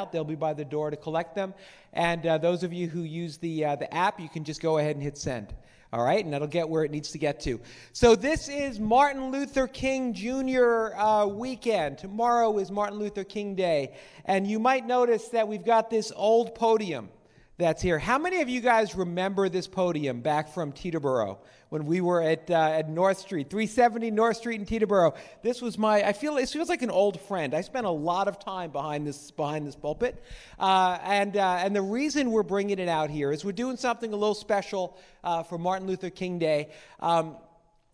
out. They'll be by the door to collect them. And uh, those of you who use the, uh, the app, you can just go ahead and hit send. All right, and that'll get where it needs to get to. So, this is Martin Luther King Jr. Uh, weekend. Tomorrow is Martin Luther King Day. And you might notice that we've got this old podium that's here. How many of you guys remember this podium back from Teterboro when we were at, uh, at North Street, 370 North Street in Teterboro? This was my, I feel, it feels like an old friend. I spent a lot of time behind this, behind this pulpit. Uh, and, uh, and the reason we're bringing it out here is we're doing something a little special uh, for Martin Luther King Day. Um,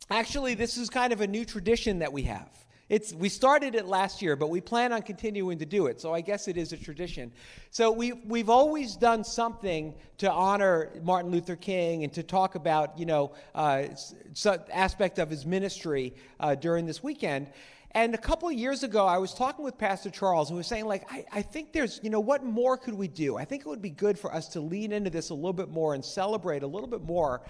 actually, this is kind of a new tradition that we have. It's, we started it last year, but we plan on continuing to do it. So I guess it is a tradition. So we, we've always done something to honor Martin Luther King and to talk about, you know, uh, aspect of his ministry uh, during this weekend. And a couple years ago, I was talking with Pastor Charles, and was saying, like, I, I think there's, you know, what more could we do? I think it would be good for us to lean into this a little bit more and celebrate a little bit more.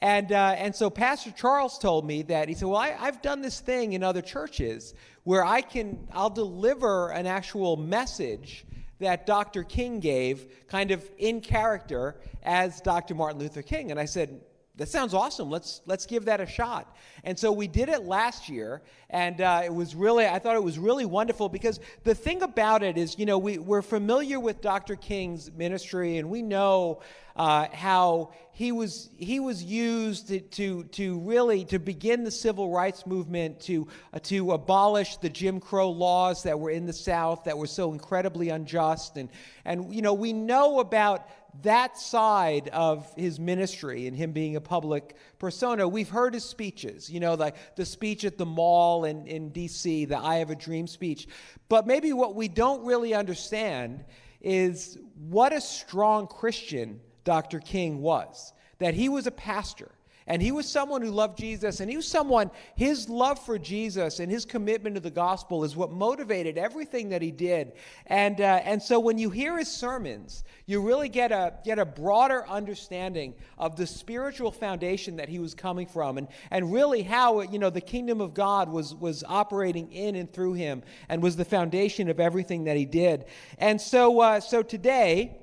And, uh, and so Pastor Charles told me that he said, Well, I, I've done this thing in other churches where I can, I'll deliver an actual message that Dr. King gave, kind of in character as Dr. Martin Luther King. And I said, that sounds awesome. Let's let's give that a shot. And so we did it last year, and uh, it was really I thought it was really wonderful because the thing about it is, you know, we we're familiar with Dr. King's ministry, and we know uh, how he was he was used to, to, to really to begin the civil rights movement to uh, to abolish the Jim Crow laws that were in the South that were so incredibly unjust and and you know we know about that side of his ministry and him being a public persona. We've heard his speeches, you know, like the speech at the mall in, in DC, the I Have a Dream speech. But maybe what we don't really understand is what a strong Christian Dr. King was, that he was a pastor and he was someone who loved Jesus, and he was someone, his love for Jesus and his commitment to the gospel is what motivated everything that he did. And, uh, and so when you hear his sermons, you really get a, get a broader understanding of the spiritual foundation that he was coming from, and, and really how you know, the kingdom of God was, was operating in and through him and was the foundation of everything that he did. And so, uh, so today,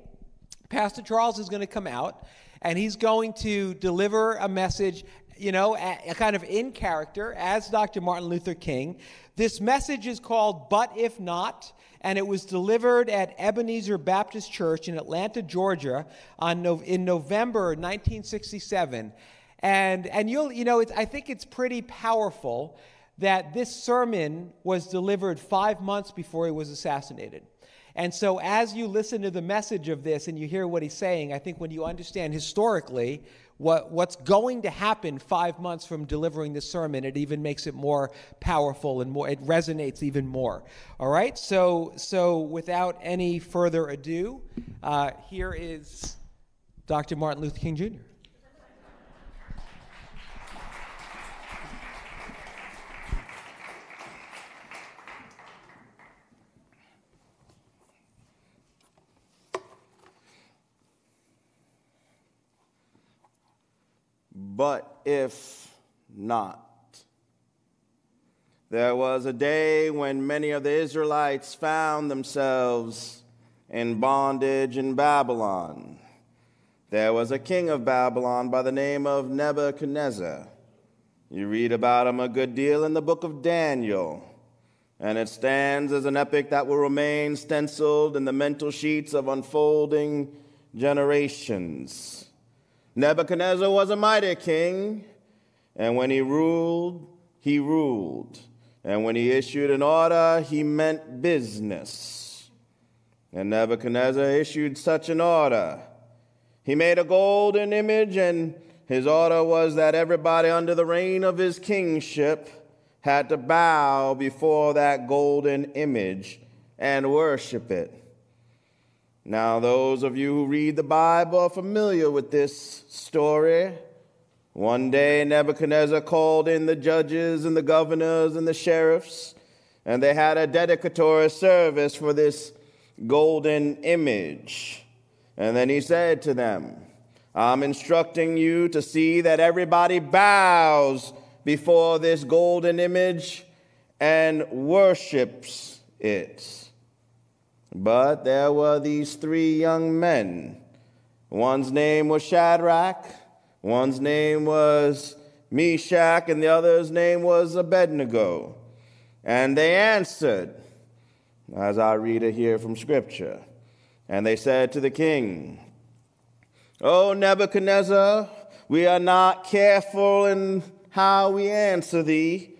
Pastor Charles is going to come out and he's going to deliver a message, you know, a, a kind of in character as Dr. Martin Luther King. This message is called But If Not, and it was delivered at Ebenezer Baptist Church in Atlanta, Georgia, on no, in November 1967. And, and you'll, you know, I think it's pretty powerful that this sermon was delivered five months before he was assassinated. And so, as you listen to the message of this and you hear what he's saying, I think when you understand historically what, what's going to happen five months from delivering this sermon, it even makes it more powerful and more, it resonates even more. All right? So, so without any further ado, uh, here is Dr. Martin Luther King Jr. but if not. There was a day when many of the Israelites found themselves in bondage in Babylon. There was a king of Babylon by the name of Nebuchadnezzar. You read about him a good deal in the book of Daniel, and it stands as an epic that will remain stenciled in the mental sheets of unfolding generations. Nebuchadnezzar was a mighty king, and when he ruled, he ruled. And when he issued an order, he meant business. And Nebuchadnezzar issued such an order. He made a golden image, and his order was that everybody under the reign of his kingship had to bow before that golden image and worship it. Now, those of you who read the Bible are familiar with this story. One day, Nebuchadnezzar called in the judges and the governors and the sheriffs, and they had a dedicatory service for this golden image. And then he said to them, I'm instructing you to see that everybody bows before this golden image and worships it. But there were these three young men. One's name was Shadrach, one's name was Meshach, and the other's name was Abednego. And they answered, as I read here from Scripture. And they said to the king, O Nebuchadnezzar, we are not careful in how we answer thee,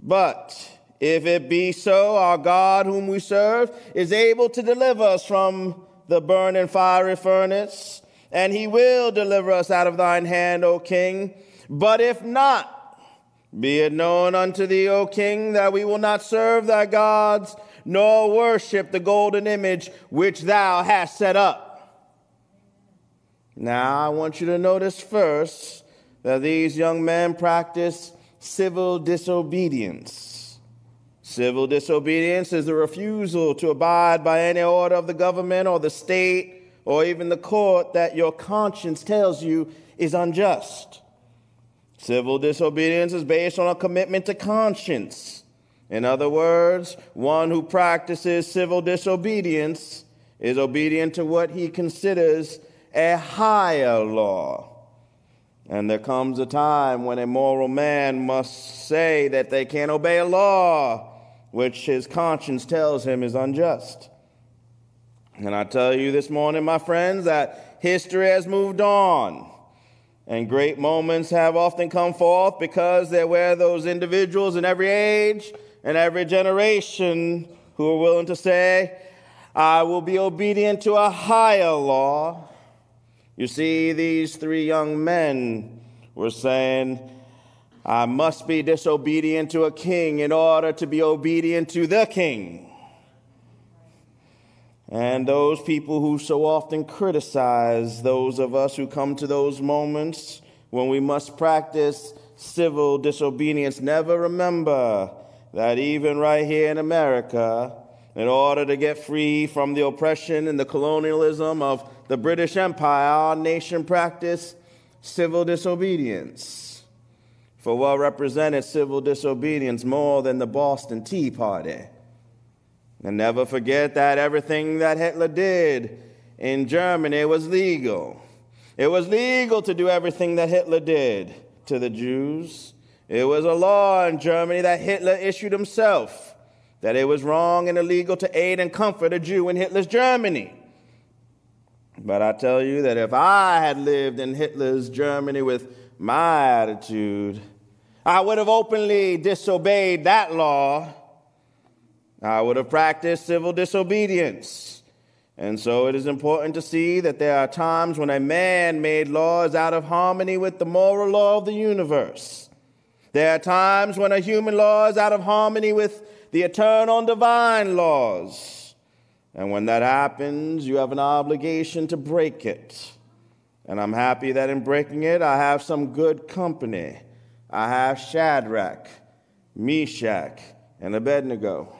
but if it be so, our God, whom we serve, is able to deliver us from the burning fiery furnace, and he will deliver us out of thine hand, O king. But if not, be it known unto thee, O king, that we will not serve thy gods, nor worship the golden image which thou hast set up. Now, I want you to notice first that these young men practice civil disobedience. Civil disobedience is a refusal to abide by any order of the government or the state or even the court that your conscience tells you is unjust. Civil disobedience is based on a commitment to conscience. In other words, one who practices civil disobedience is obedient to what he considers a higher law. And there comes a time when a moral man must say that they can't obey a law which his conscience tells him is unjust. And I tell you this morning, my friends, that history has moved on. And great moments have often come forth because there were those individuals in every age and every generation who were willing to say, I will be obedient to a higher law. You see, these three young men were saying, I must be disobedient to a king in order to be obedient to the king. And those people who so often criticize those of us who come to those moments when we must practice civil disobedience never remember that even right here in America, in order to get free from the oppression and the colonialism of the British Empire, our nation practiced civil disobedience for what represented civil disobedience more than the Boston Tea Party. And never forget that everything that Hitler did in Germany was legal. It was legal to do everything that Hitler did to the Jews. It was a law in Germany that Hitler issued himself that it was wrong and illegal to aid and comfort a Jew in Hitler's Germany. But I tell you that if I had lived in Hitler's Germany with my attitude, I would have openly disobeyed that law. I would have practiced civil disobedience. And so it is important to see that there are times when a man made law is out of harmony with the moral law of the universe. There are times when a human law is out of harmony with the eternal and divine laws. And when that happens, you have an obligation to break it. And I'm happy that in breaking it, I have some good company. I have Shadrach, Meshach, and Abednego.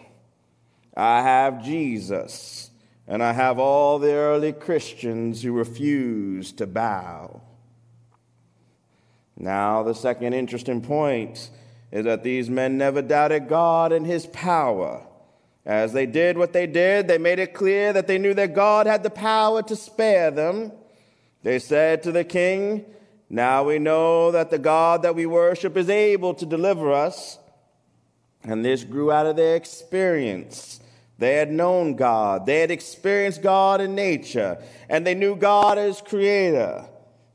I have Jesus, and I have all the early Christians who refused to bow. Now, the second interesting point is that these men never doubted God and his power. As they did what they did, they made it clear that they knew that God had the power to spare them. They said to the king, now we know that the God that we worship is able to deliver us. And this grew out of their experience. They had known God, they had experienced God in nature, and they knew God as creator.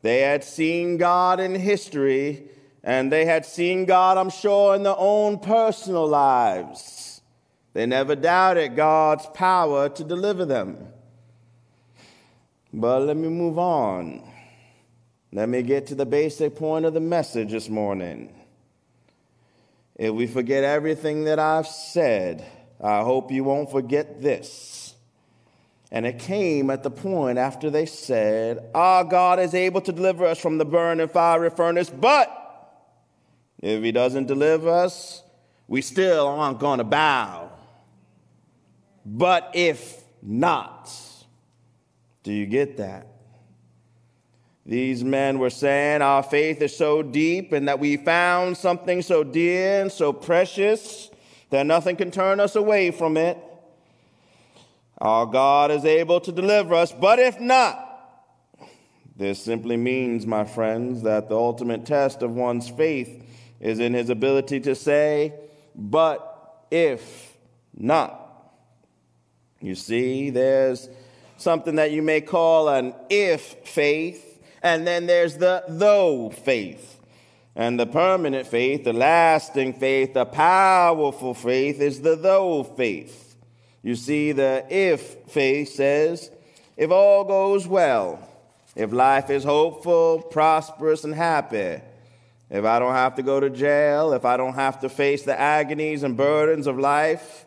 They had seen God in history, and they had seen God, I'm sure, in their own personal lives. They never doubted God's power to deliver them. But let me move on. Let me get to the basic point of the message this morning. If we forget everything that I've said, I hope you won't forget this. And it came at the point after they said, Our God is able to deliver us from the burning fiery furnace, but if He doesn't deliver us, we still aren't going to bow. But if not, do you get that? These men were saying our faith is so deep and that we found something so dear and so precious that nothing can turn us away from it. our God is able to deliver us, but if not, this simply means, my friends, that the ultimate test of one's faith is in his ability to say, but if not. You see, there's something that you may call an if faith, and then there's the though faith. And the permanent faith, the lasting faith, the powerful faith is the though faith. You see, the if faith says, if all goes well, if life is hopeful, prosperous, and happy, if I don't have to go to jail, if I don't have to face the agonies and burdens of life,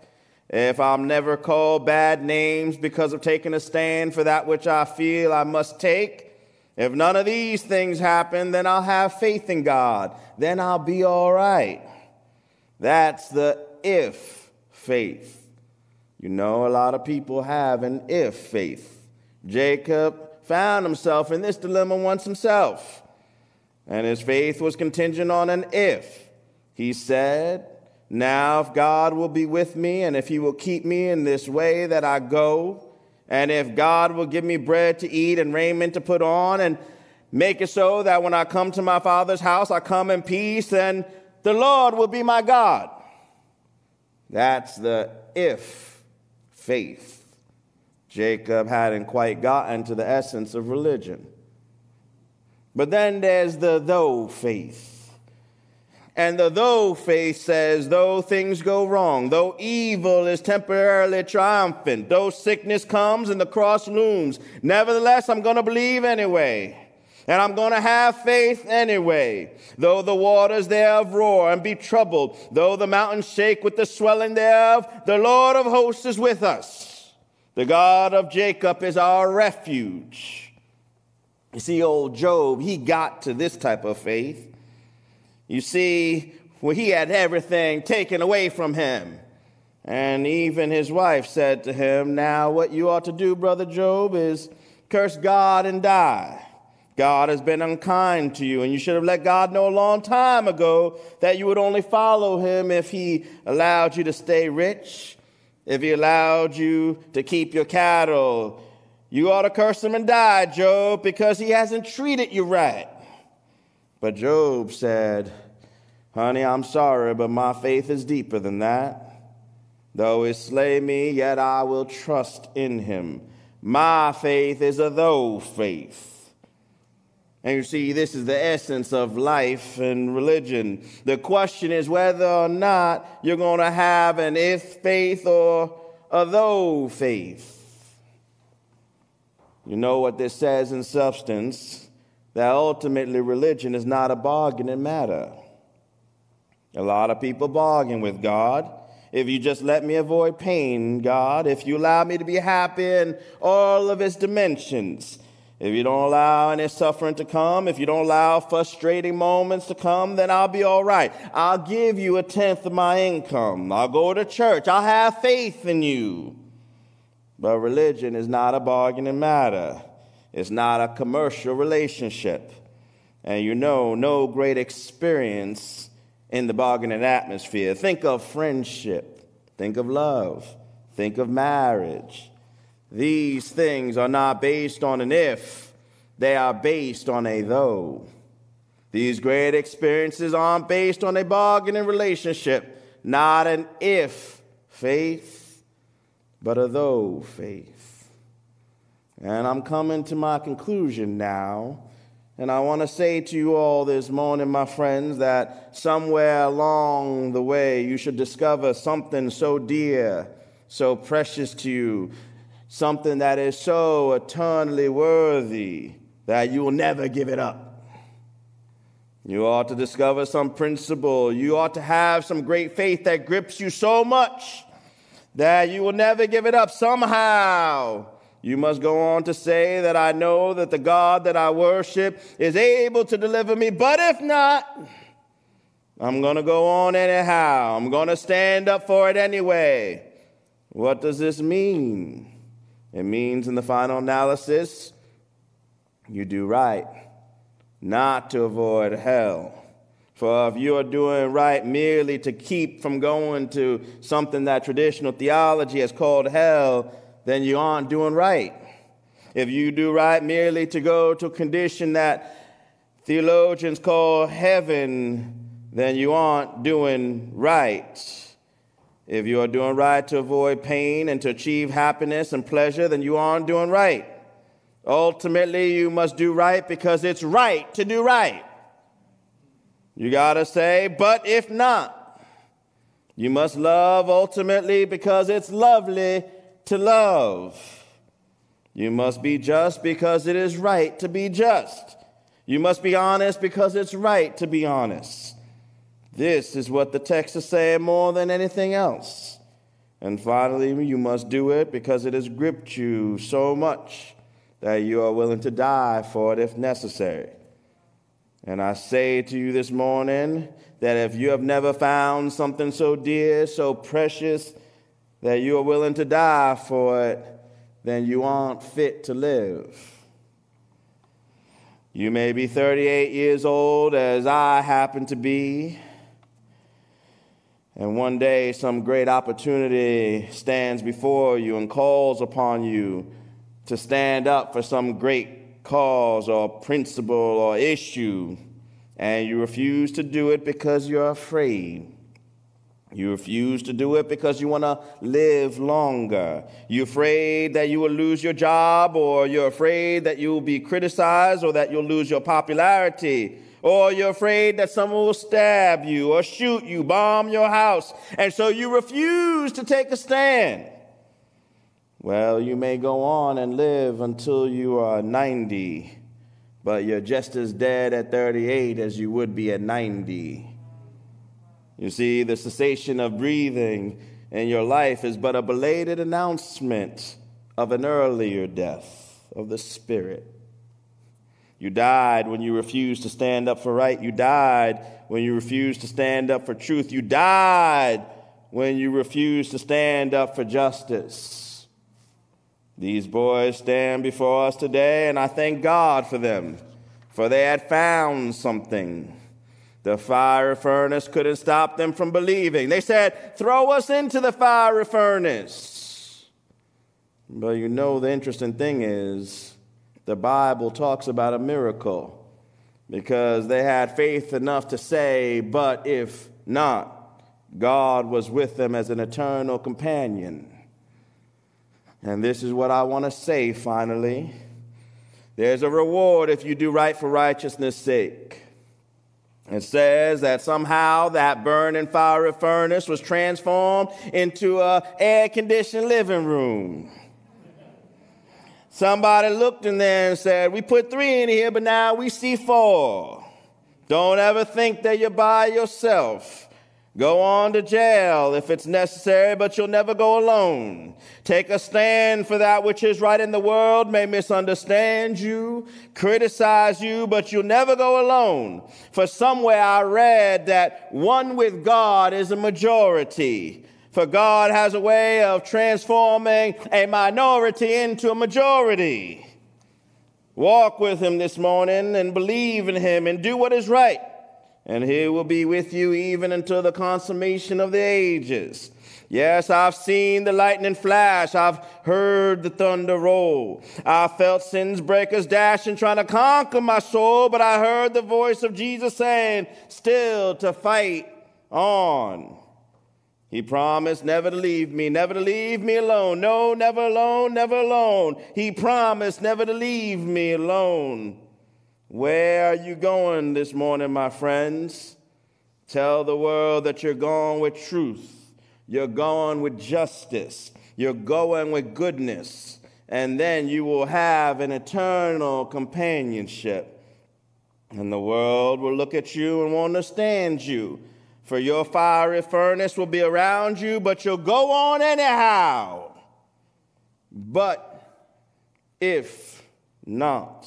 if I'm never called bad names because of taking a stand for that which I feel I must take, if none of these things happen, then I'll have faith in God. Then I'll be all right. That's the if faith. You know, a lot of people have an if faith. Jacob found himself in this dilemma once himself, and his faith was contingent on an if. He said, Now, if God will be with me, and if he will keep me in this way that I go, and if God will give me bread to eat and raiment to put on, and make it so that when I come to my Father's house, I come in peace, then the Lord will be my God. That's the if faith. Jacob hadn't quite gotten to the essence of religion. But then there's the though faith. And the though faith says, though things go wrong, though evil is temporarily triumphant, though sickness comes and the cross looms, nevertheless, I'm going to believe anyway. And I'm going to have faith anyway. Though the waters thereof roar and be troubled, though the mountains shake with the swelling thereof, the Lord of hosts is with us. The God of Jacob is our refuge. You see, old Job, he got to this type of faith. You see, he had everything taken away from him. And even his wife said to him, Now, what you ought to do, Brother Job, is curse God and die. God has been unkind to you, and you should have let God know a long time ago that you would only follow him if he allowed you to stay rich, if he allowed you to keep your cattle. You ought to curse him and die, Job, because he hasn't treated you right. But Job said, Honey, I'm sorry, but my faith is deeper than that. Though he slay me, yet I will trust in him. My faith is a though faith. And you see, this is the essence of life and religion. The question is whether or not you're going to have an if faith or a though faith. You know what this says in substance? That ultimately religion is not a bargaining matter. A lot of people bargain with God. If you just let me avoid pain, God, if you allow me to be happy in all of its dimensions, if you don't allow any suffering to come, if you don't allow frustrating moments to come, then I'll be all right. I'll give you a tenth of my income. I'll go to church. I'll have faith in you. But religion is not a bargaining matter. It's not a commercial relationship. And you know, no great experience in the bargaining atmosphere. Think of friendship, think of love, think of marriage. These things are not based on an if, they are based on a though. These great experiences aren't based on a bargaining relationship, not an if faith, but a though faith. And I'm coming to my conclusion now. And I want to say to you all this morning, my friends, that somewhere along the way you should discover something so dear, so precious to you, something that is so eternally worthy that you will never give it up. You ought to discover some principle. You ought to have some great faith that grips you so much that you will never give it up somehow. You must go on to say that I know that the God that I worship is able to deliver me, but if not, I'm going to go on anyhow. I'm going to stand up for it anyway. What does this mean? It means, in the final analysis, you do right, not to avoid hell. For if you are doing right merely to keep from going to something that traditional theology has called hell, then you aren't doing right. If you do right merely to go to a condition that theologians call heaven, then you aren't doing right. If you are doing right to avoid pain and to achieve happiness and pleasure, then you aren't doing right. Ultimately, you must do right because it's right to do right. You got to say, but if not, you must love ultimately because it's lovely to love. You must be just because it is right to be just. You must be honest because it's right to be honest. This is what the text is saying more than anything else. And finally, you must do it because it has gripped you so much that you are willing to die for it if necessary. And I say to you this morning that if you have never found something so dear, so precious, that you are willing to die for it, then you aren't fit to live. You may be 38 years old, as I happen to be, and one day some great opportunity stands before you and calls upon you to stand up for some great cause or principle or issue, and you refuse to do it because you're afraid. You refuse to do it because you want to live longer. You're afraid that you will lose your job, or you're afraid that you'll be criticized, or that you'll lose your popularity, or you're afraid that someone will stab you, or shoot you, bomb your house, and so you refuse to take a stand. Well, you may go on and live until you are 90, but you're just as dead at 38 as you would be at 90. You see, the cessation of breathing in your life is but a belated announcement of an earlier death of the spirit. You died when you refused to stand up for right. You died when you refused to stand up for truth. You died when you refused to stand up for justice. These boys stand before us today, and I thank God for them, for they had found something. The fiery furnace couldn't stop them from believing. They said, Throw us into the fiery furnace. But you know, the interesting thing is, the Bible talks about a miracle because they had faith enough to say, But if not, God was with them as an eternal companion. And this is what I want to say finally. There's a reward if you do right for righteousness' sake. It says that somehow that burning fiery furnace was transformed into a air-conditioned living room. Somebody looked in there and said, We put three in here, but now we see four. Don't ever think that you're by yourself. Go on to jail if it's necessary, but you'll never go alone. Take a stand for that which is right in the world, may misunderstand you, criticize you, but you'll never go alone. For somewhere I read that one with God is a majority. For God has a way of transforming a minority into a majority. Walk with Him this morning and believe in Him and do what is right and he will be with you even until the consummation of the ages. Yes, I've seen the lightning flash. I've heard the thunder roll. I felt sin's breakers dashing, trying to conquer my soul, but I heard the voice of Jesus saying, still to fight on. He promised never to leave me, never to leave me alone. No, never alone, never alone. He promised never to leave me alone. Where are you going this morning, my friends? Tell the world that you're going with truth, you're going with justice, you're going with goodness, and then you will have an eternal companionship. And the world will look at you and won't understand you. For your fiery furnace will be around you, but you'll go on anyhow. But if not,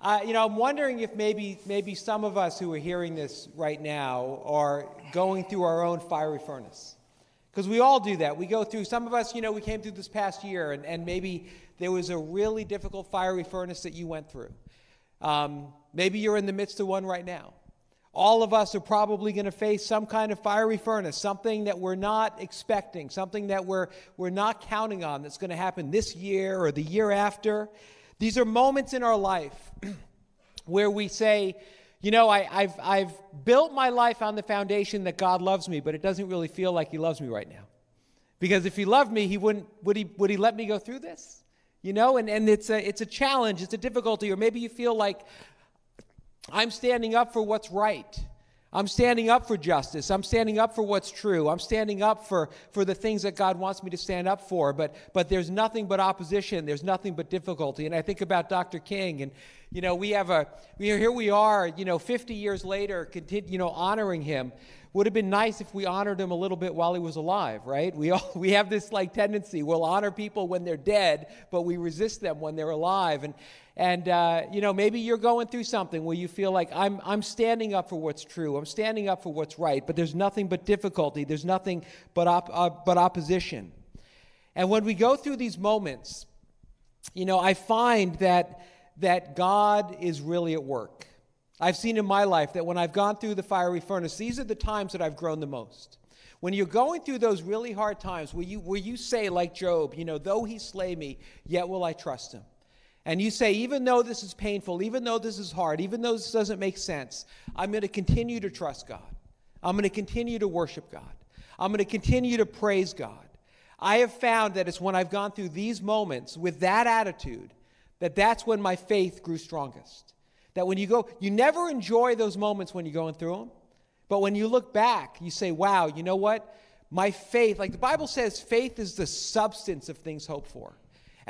uh, you know, I'm wondering if maybe maybe some of us who are hearing this right now are going through our own fiery furnace. Because we all do that. We go through, some of us, you know, we came through this past year, and, and maybe there was a really difficult fiery furnace that you went through. Um, maybe you're in the midst of one right now. All of us are probably going to face some kind of fiery furnace, something that we're not expecting, something that we're, we're not counting on that's going to happen this year or the year after. These are moments in our life where we say, you know, I, have I've built my life on the foundation that God loves me, but it doesn't really feel like He loves me right now. Because if He loved me, He wouldn't, would He, would he let me go through this? You know, and, and it's, a, it's a challenge, it's a difficulty, or maybe you feel like I'm standing up for what's right. I'm standing up for justice. I'm standing up for what's true. I'm standing up for, for the things that God wants me to stand up for. But, but there's nothing but opposition. There's nothing but difficulty. And I think about Dr. King, and, you know, we have a, we, here we are, you know, 50 years later, continue, you know, honoring him. Would have been nice if we honored him a little bit while he was alive, right? We, all, we have this like tendency. We'll honor people when they're dead, but we resist them when they're alive. And, and, uh, you know, maybe you're going through something where you feel like I'm, I'm standing up for what's true. I'm standing up for what's right, but there's nothing but difficulty. There's nothing but, op- uh, but opposition. And when we go through these moments, you know, I find that, that God is really at work. I've seen in my life that when I've gone through the fiery furnace, these are the times that I've grown the most. When you're going through those really hard times where you, where you say, like Job, you know, though he slay me, yet will I trust him. And you say, even though this is painful, even though this is hard, even though this doesn't make sense, I'm going to continue to trust God. I'm going to continue to worship God. I'm going to continue to praise God. I have found that it's when I've gone through these moments with that attitude that that's when my faith grew strongest. That when you go, you never enjoy those moments when you're going through them, but when you look back, you say, wow, you know what? My faith, like the Bible says, faith is the substance of things hoped for.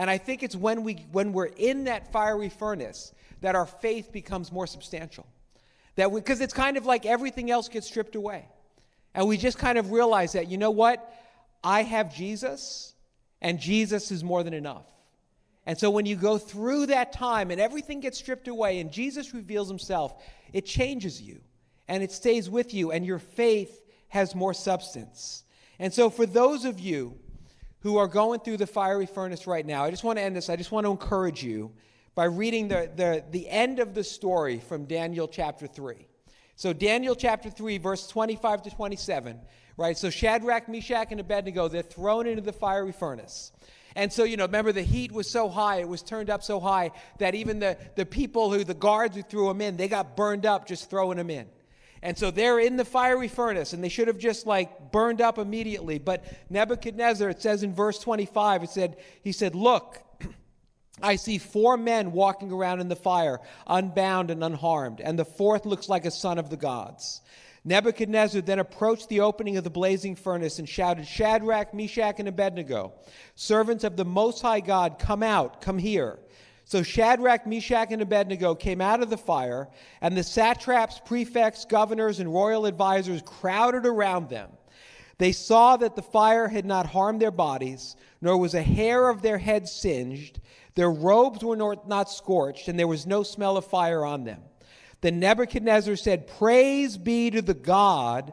And I think it's when, we, when we're in that fiery furnace that our faith becomes more substantial. That Because it's kind of like everything else gets stripped away. And we just kind of realize that, you know what? I have Jesus, and Jesus is more than enough. And so when you go through that time and everything gets stripped away and Jesus reveals himself, it changes you and it stays with you, and your faith has more substance. And so for those of you who are going through the fiery furnace right now, I just want to end this. I just want to encourage you by reading the, the, the end of the story from Daniel chapter 3. So, Daniel chapter 3, verse 25 to 27, right? So, Shadrach, Meshach, and Abednego, they're thrown into the fiery furnace. And so, you know, remember the heat was so high, it was turned up so high that even the, the people who, the guards who threw them in, they got burned up just throwing them in. And so they're in the fiery furnace, and they should have just like burned up immediately. But Nebuchadnezzar, it says in verse 25, it said, he said, Look, I see four men walking around in the fire, unbound and unharmed, and the fourth looks like a son of the gods. Nebuchadnezzar then approached the opening of the blazing furnace and shouted, Shadrach, Meshach, and Abednego, servants of the Most High God, come out, come here. So Shadrach, Meshach, and Abednego came out of the fire, and the satraps, prefects, governors, and royal advisers crowded around them. They saw that the fire had not harmed their bodies, nor was a hair of their heads singed. Their robes were not scorched, and there was no smell of fire on them. Then Nebuchadnezzar said, Praise be to the God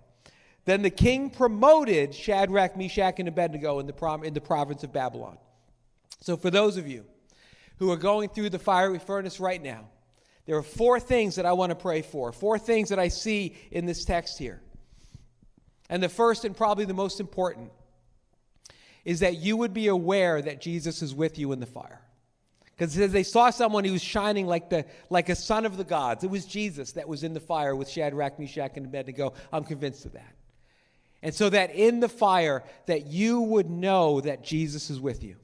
Then the king promoted Shadrach, Meshach, and Abednego in the, prom- in the province of Babylon. So, for those of you who are going through the fiery furnace right now, there are four things that I want to pray for, four things that I see in this text here. And the first and probably the most important is that you would be aware that Jesus is with you in the fire. Because it says they saw someone who was shining like, the, like a son of the gods. It was Jesus that was in the fire with Shadrach, Meshach, and Abednego. I'm convinced of that. And so that in the fire that you would know that Jesus is with you.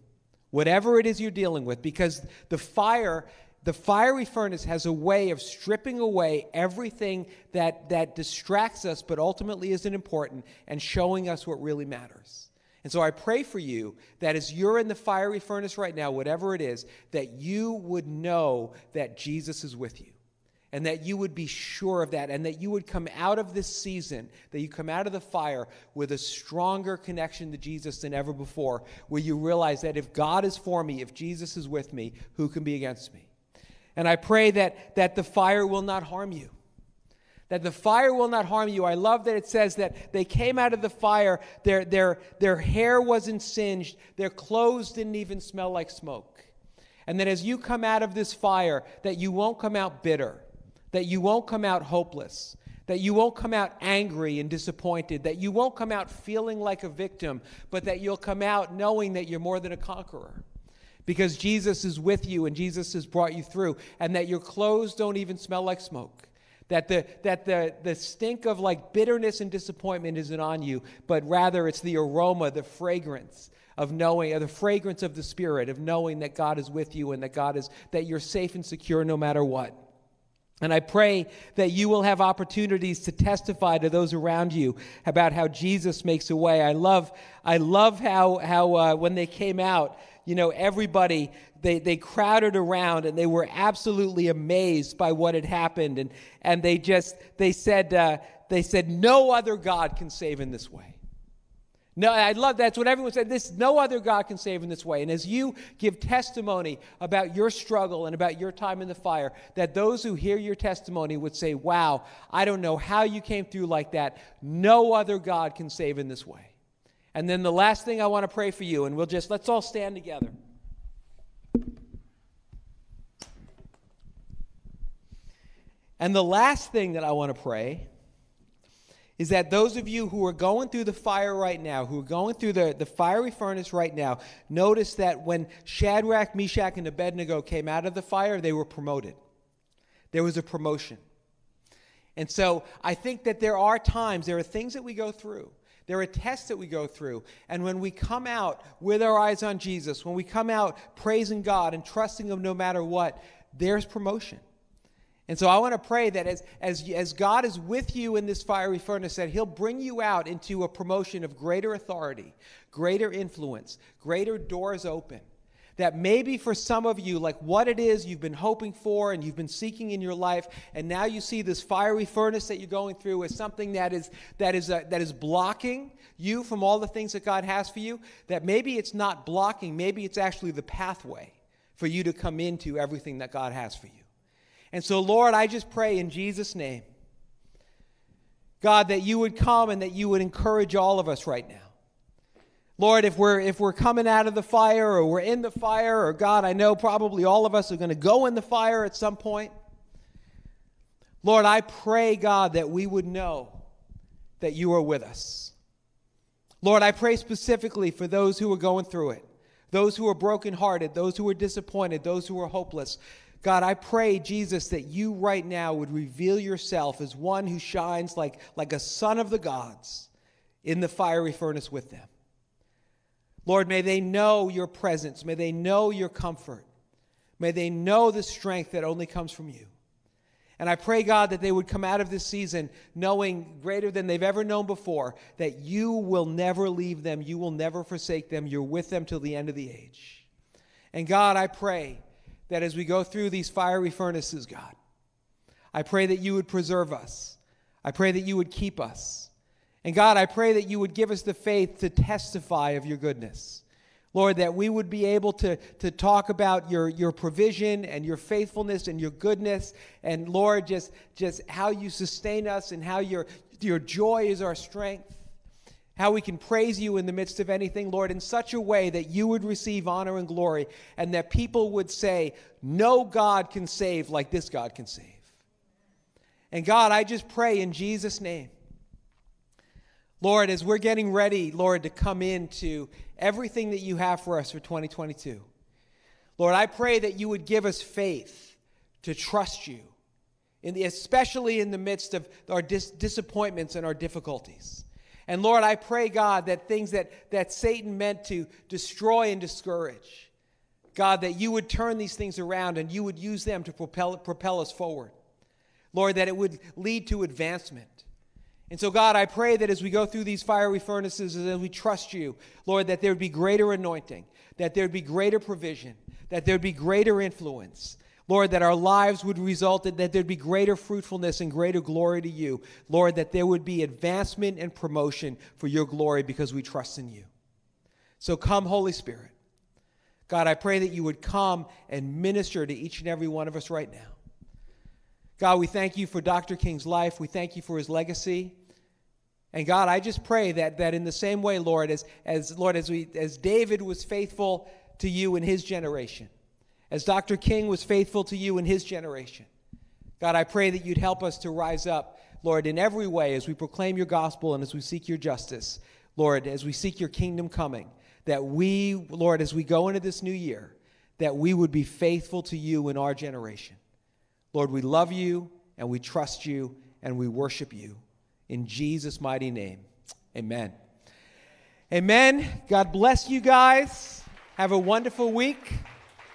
Whatever it is you're dealing with because the fire the fiery furnace has a way of stripping away everything that, that distracts us but ultimately isn't important and showing us what really matters. And so I pray for you that as you're in the fiery furnace right now, whatever it is, that you would know that Jesus is with you and that you would be sure of that, and that you would come out of this season, that you come out of the fire with a stronger connection to Jesus than ever before, where you realize that if God is for me, if Jesus is with me, who can be against me? And I pray that, that the fire will not harm you. That the fire will not harm you. I love that it says that they came out of the fire, their, their, their hair wasn't singed, their clothes didn't even smell like smoke. And that as you come out of this fire, that you won't come out bitter that you won't come out hopeless, that you won't come out angry and disappointed, that you won't come out feeling like a victim, but that you'll come out knowing that you're more than a conqueror. Because Jesus is with you and Jesus has brought you through, and that your clothes don't even smell like smoke. That, the, that the, the stink of like bitterness and disappointment isn't on you, but rather it's the aroma, the fragrance of knowing, or the fragrance of the Spirit, of knowing that God is with you and that God is, that you're safe and secure no matter what. And I pray that you will have opportunities to testify to those around you about how Jesus makes a way. I love, I love how, how uh, when they came out, you know, everybody, they, they crowded around and they were absolutely amazed by what had happened. And, and they just, they said, uh, they said, no other God can save in this way. No, I love that's what everyone said. This no other God can save in this way. And as you give testimony about your struggle and about your time in the fire, that those who hear your testimony would say, Wow, I don't know how you came through like that. No other God can save in this way. And then the last thing I want to pray for you, and we'll just let's all stand together. And the last thing that I want to pray is that those of you who are going through the fire right now, who are going through the, the fiery furnace right now, notice that when Shadrach, Meshach, and Abednego came out of the fire, they were promoted. There was a promotion. And so I think that there are times, there are things that we go through. There are tests that we go through. And when we come out with our eyes on Jesus, when we come out praising God and trusting Him no matter what, there's promotion. And so I want to pray that as, as, as God is with you in this fiery furnace, that He'll bring you out into a promotion of greater authority, greater influence, greater doors open. That maybe for some of you, like what it is you've been hoping for and you've been seeking in your life, and now you see this fiery furnace that you're going through as something that is, that is, a, that is blocking you from all the things that God has for you, that maybe it's not blocking, maybe it's actually the pathway for you to come into everything that God has for you. And so, Lord, I just pray in Jesus' name, God, that you would come and that you would encourage all of us right now. Lord, if we're if we're coming out of the fire or we're in the fire, or God, I know probably all of us are going to go in the fire at some point. Lord, I pray, God, that we would know that you are with us. Lord, I pray specifically for those who are going through it, those who are brokenhearted, those who are disappointed, those who are hopeless. God, I pray, Jesus, that you right now would reveal yourself as one who shines like, like a son of the gods in the fiery furnace with them. Lord, may they know your presence. May they know your comfort. May they know the strength that only comes from you. And I pray, God, that they would come out of this season knowing greater than they've ever known before that you will never leave them, you will never forsake them, you're with them till the end of the age. And God, I pray that as we go through these fiery furnaces, God, I pray that you would preserve us. I pray that you would keep us. And God, I pray that you would give us the faith to testify of your goodness. Lord, that we would be able to, to talk about your, your provision and your faithfulness and your goodness. And Lord, just, just how you sustain us and how your, your joy is our strength how we can praise you in the midst of anything, Lord, in such a way that you would receive honor and glory and that people would say, No God can save like this God can save. And God, I just pray in Jesus' name. Lord, as we're getting ready, Lord, to come into everything that you have for us for 2022, Lord, I pray that you would give us faith to trust you, in the, especially in the midst of our dis- disappointments and our difficulties. And Lord, I pray, God, that things that, that Satan meant to destroy and discourage, God, that you would turn these things around and you would use them to propel, propel us forward. Lord, that it would lead to advancement. And so, God, I pray that as we go through these fiery furnaces and as we trust you, Lord, that there would be greater anointing, that there would be greater provision, that there would be greater influence. Lord, that our lives would result in that there'd be greater fruitfulness and greater glory to you. Lord, that there would be advancement and promotion for your glory because we trust in you. So come, Holy Spirit. God, I pray that you would come and minister to each and every one of us right now. God, we thank you for Dr. King's life. We thank you for his legacy. And God, I just pray that, that in the same way, Lord, as, as Lord, as we as David was faithful to you in his generation, as Dr. King was faithful to you in his generation, God, I pray that you'd help us to rise up, Lord, in every way as we proclaim your gospel and as we seek your justice, Lord, as we seek your kingdom coming, that we, Lord, as we go into this new year, that we would be faithful to you in our generation. Lord, we love you and we trust you and we worship you. In Jesus' mighty name, amen. Amen. God bless you guys. Have a wonderful week,